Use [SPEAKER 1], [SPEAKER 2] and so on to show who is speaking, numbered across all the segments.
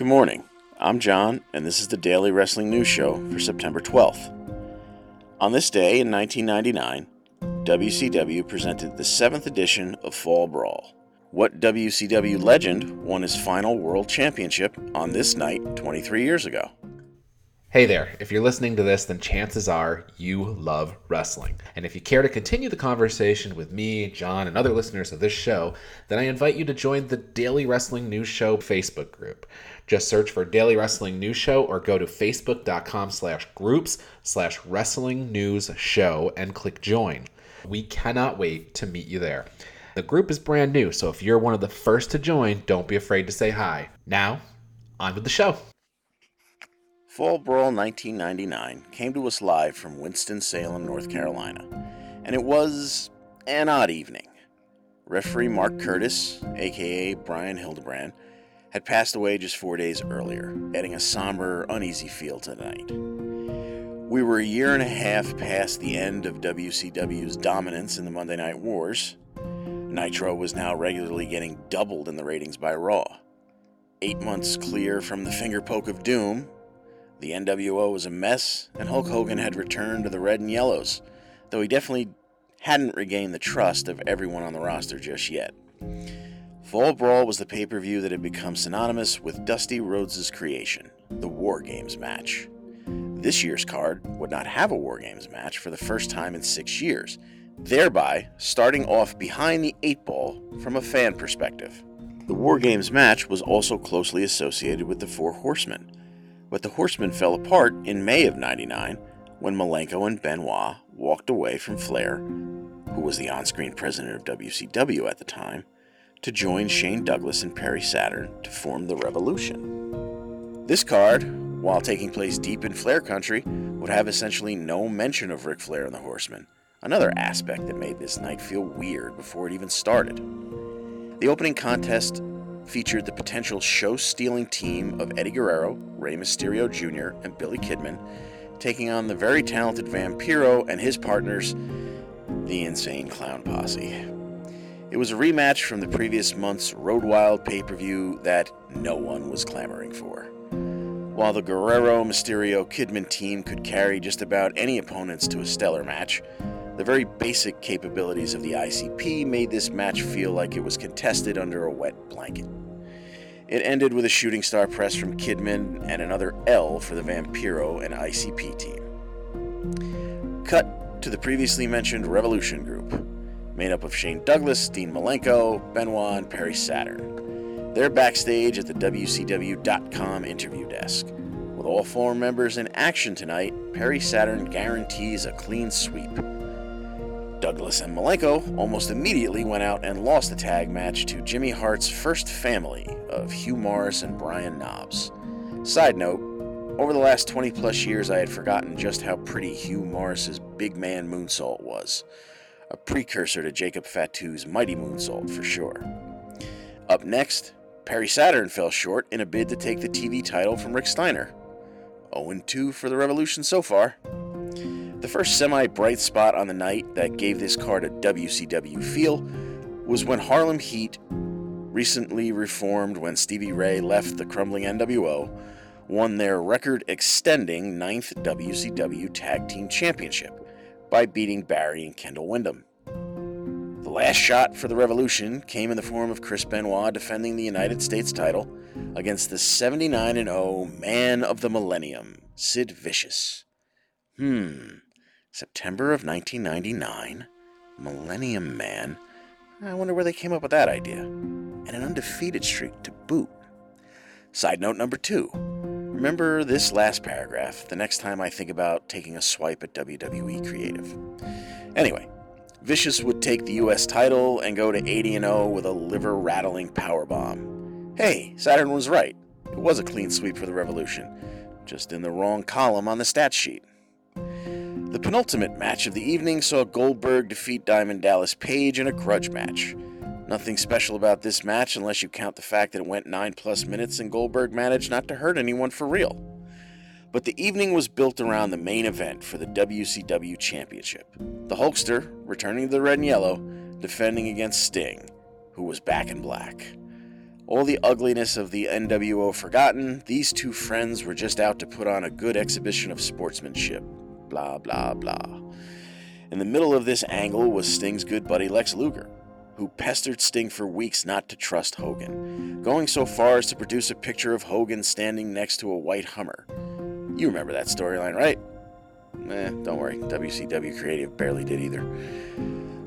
[SPEAKER 1] Good morning. I'm John, and this is the Daily Wrestling News Show for September 12th. On this day in 1999, WCW presented the seventh edition of Fall Brawl. What WCW legend won his final world championship on this night 23 years ago?
[SPEAKER 2] Hey there, if you're listening to this, then chances are you love wrestling. And if you care to continue the conversation with me, John, and other listeners of this show, then I invite you to join the Daily Wrestling News Show Facebook group. Just search for Daily Wrestling News Show or go to facebook.com slash groups slash wrestling news show and click join. We cannot wait to meet you there. The group is brand new, so if you're one of the first to join, don't be afraid to say hi. Now, on with the show.
[SPEAKER 1] Fall Brawl 1999 came to us live from Winston-Salem, North Carolina, and it was an odd evening. Referee Mark Curtis, aka Brian Hildebrand, had passed away just four days earlier, adding a somber, uneasy feel to the night. We were a year and a half past the end of WCW's dominance in the Monday Night Wars. Nitro was now regularly getting doubled in the ratings by Raw. Eight months clear from the finger poke of doom, the NWO was a mess, and Hulk Hogan had returned to the red and yellows, though he definitely hadn't regained the trust of everyone on the roster just yet. Fall Brawl was the pay per view that had become synonymous with Dusty Rhodes' creation, the War Games match. This year's card would not have a War Games match for the first time in six years, thereby starting off behind the eight ball from a fan perspective. The War Games match was also closely associated with the Four Horsemen but the Horsemen fell apart in May of 99 when Malenko and Benoit walked away from Flair, who was the on screen president of WCW at the time, to join Shane Douglas and Perry Saturn to form the Revolution. This card, while taking place deep in Flair country, would have essentially no mention of Ric Flair and the Horsemen, another aspect that made this night feel weird before it even started. The opening contest featured the potential show stealing team of Eddie Guerrero, Rey Mysterio Jr., and Billy Kidman, taking on the very talented Vampiro and his partners, the Insane Clown Posse. It was a rematch from the previous month's Road Wild pay per view that no one was clamoring for. While the Guerrero Mysterio Kidman team could carry just about any opponents to a stellar match, the very basic capabilities of the ICP made this match feel like it was contested under a wet blanket. It ended with a shooting star press from Kidman and another L for the Vampiro and ICP team. Cut to the previously mentioned Revolution group, made up of Shane Douglas, Dean Malenko, Benoit, and Perry Saturn. They're backstage at the WCW.com interview desk. With all four members in action tonight, Perry Saturn guarantees a clean sweep. Douglas and Malenko almost immediately went out and lost the tag match to Jimmy Hart's first family of Hugh Morris and Brian Knobbs. Side note, over the last 20 plus years, I had forgotten just how pretty Hugh Morris's big man moonsault was. A precursor to Jacob Fatu's mighty moonsault for sure. Up next, Perry Saturn fell short in a bid to take the TV title from Rick Steiner. 0 2 for the Revolution so far. The first semi bright spot on the night that gave this card a WCW feel was when Harlem Heat, recently reformed when Stevie Ray left the crumbling NWO, won their record extending ninth WCW Tag Team Championship by beating Barry and Kendall Windham. The last shot for the Revolution came in the form of Chris Benoit defending the United States title against the 79 0 Man of the Millennium, Sid Vicious. Hmm. September of 1999, Millennium Man. I wonder where they came up with that idea. And an undefeated streak to boot. Side note number two. Remember this last paragraph the next time I think about taking a swipe at WWE Creative. Anyway, Vicious would take the US title and go to 80 0 with a liver rattling power bomb. Hey, Saturn was right. It was a clean sweep for the Revolution, just in the wrong column on the stat sheet. The penultimate match of the evening saw Goldberg defeat Diamond Dallas Page in a grudge match. Nothing special about this match unless you count the fact that it went 9 plus minutes and Goldberg managed not to hurt anyone for real. But the evening was built around the main event for the WCW Championship. The Hulkster, returning to the red and yellow, defending against Sting, who was back in black. All the ugliness of the NWO forgotten, these two friends were just out to put on a good exhibition of sportsmanship. Blah, blah, blah. In the middle of this angle was Sting's good buddy Lex Luger, who pestered Sting for weeks not to trust Hogan, going so far as to produce a picture of Hogan standing next to a white Hummer. You remember that storyline, right? Eh, don't worry, WCW Creative barely did either.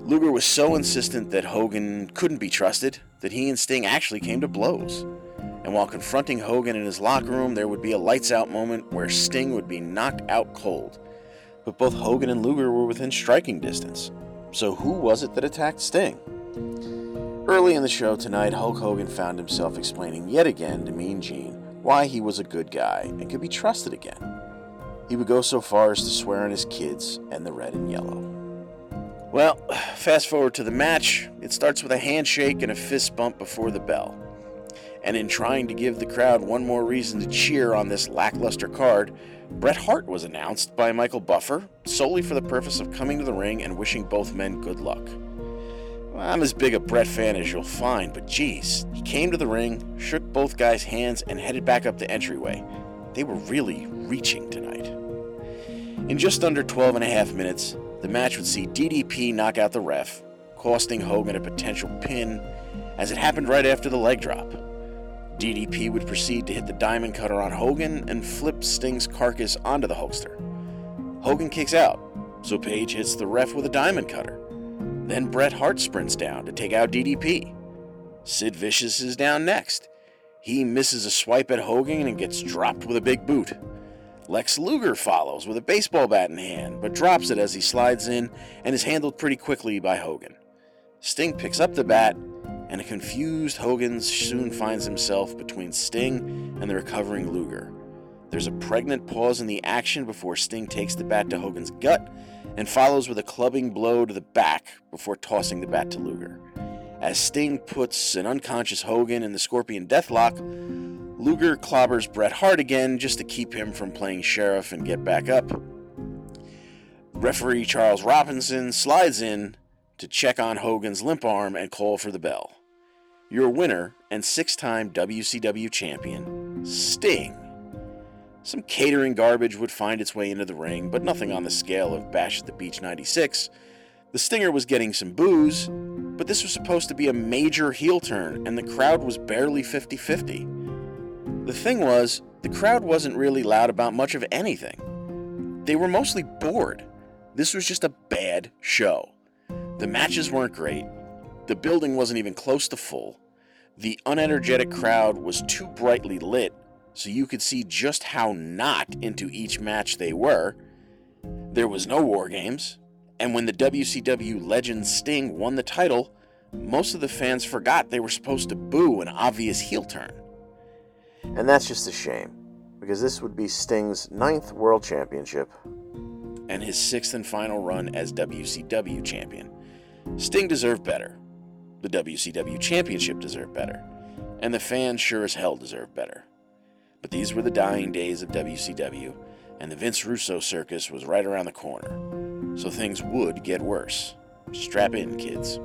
[SPEAKER 1] Luger was so insistent that Hogan couldn't be trusted that he and Sting actually came to blows. And while confronting Hogan in his locker room, there would be a lights out moment where Sting would be knocked out cold. But both Hogan and Luger were within striking distance. So who was it that attacked Sting? Early in the show tonight, Hulk Hogan found himself explaining yet again to Mean Gene why he was a good guy and could be trusted again. He would go so far as to swear on his kids and the red and yellow. Well, fast forward to the match. It starts with a handshake and a fist bump before the bell. And in trying to give the crowd one more reason to cheer on this lackluster card, Bret Hart was announced by Michael Buffer solely for the purpose of coming to the ring and wishing both men good luck. Well, I'm as big a Bret fan as you'll find, but geez, he came to the ring, shook both guys' hands, and headed back up the entryway. They were really reaching tonight. In just under 12 and a half minutes, the match would see DDP knock out the ref, costing Hogan a potential pin, as it happened right after the leg drop. DDP would proceed to hit the diamond cutter on Hogan and flip Sting's carcass onto the Hulkster. Hogan kicks out, so Page hits the ref with a diamond cutter. Then Bret Hart sprints down to take out DDP. Sid Vicious is down next. He misses a swipe at Hogan and gets dropped with a big boot. Lex Luger follows with a baseball bat in hand, but drops it as he slides in and is handled pretty quickly by Hogan. Sting picks up the bat, and a confused Hogan soon finds himself between Sting and the recovering Luger. There's a pregnant pause in the action before Sting takes the bat to Hogan's gut and follows with a clubbing blow to the back before tossing the bat to Luger. As Sting puts an unconscious Hogan in the Scorpion Deathlock, Luger clobbers Bret Hart again just to keep him from playing sheriff and get back up. Referee Charles Robinson slides in to check on Hogan's limp arm and call for the bell. Your winner and six time WCW champion, Sting. Some catering garbage would find its way into the ring, but nothing on the scale of Bash at the Beach 96. The Stinger was getting some boos, but this was supposed to be a major heel turn, and the crowd was barely 50 50. The thing was, the crowd wasn't really loud about much of anything. They were mostly bored. This was just a bad show. The matches weren't great. The building wasn't even close to full. The unenergetic crowd was too brightly lit, so you could see just how not into each match they were. There was no War Games, and when the WCW legend Sting won the title, most of the fans forgot they were supposed to boo an obvious heel turn. And that's just a shame, because this would be Sting's ninth world championship and his sixth and final run as WCW champion. Sting deserved better. The WCW championship deserved better. And the fans sure as hell deserved better. But these were the dying days of WCW, and the Vince Russo circus was right around the corner. So things would get worse. Strap in, kids.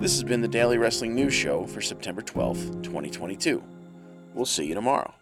[SPEAKER 1] This has been the Daily Wrestling News Show for September 12th, 2022. We'll see you tomorrow.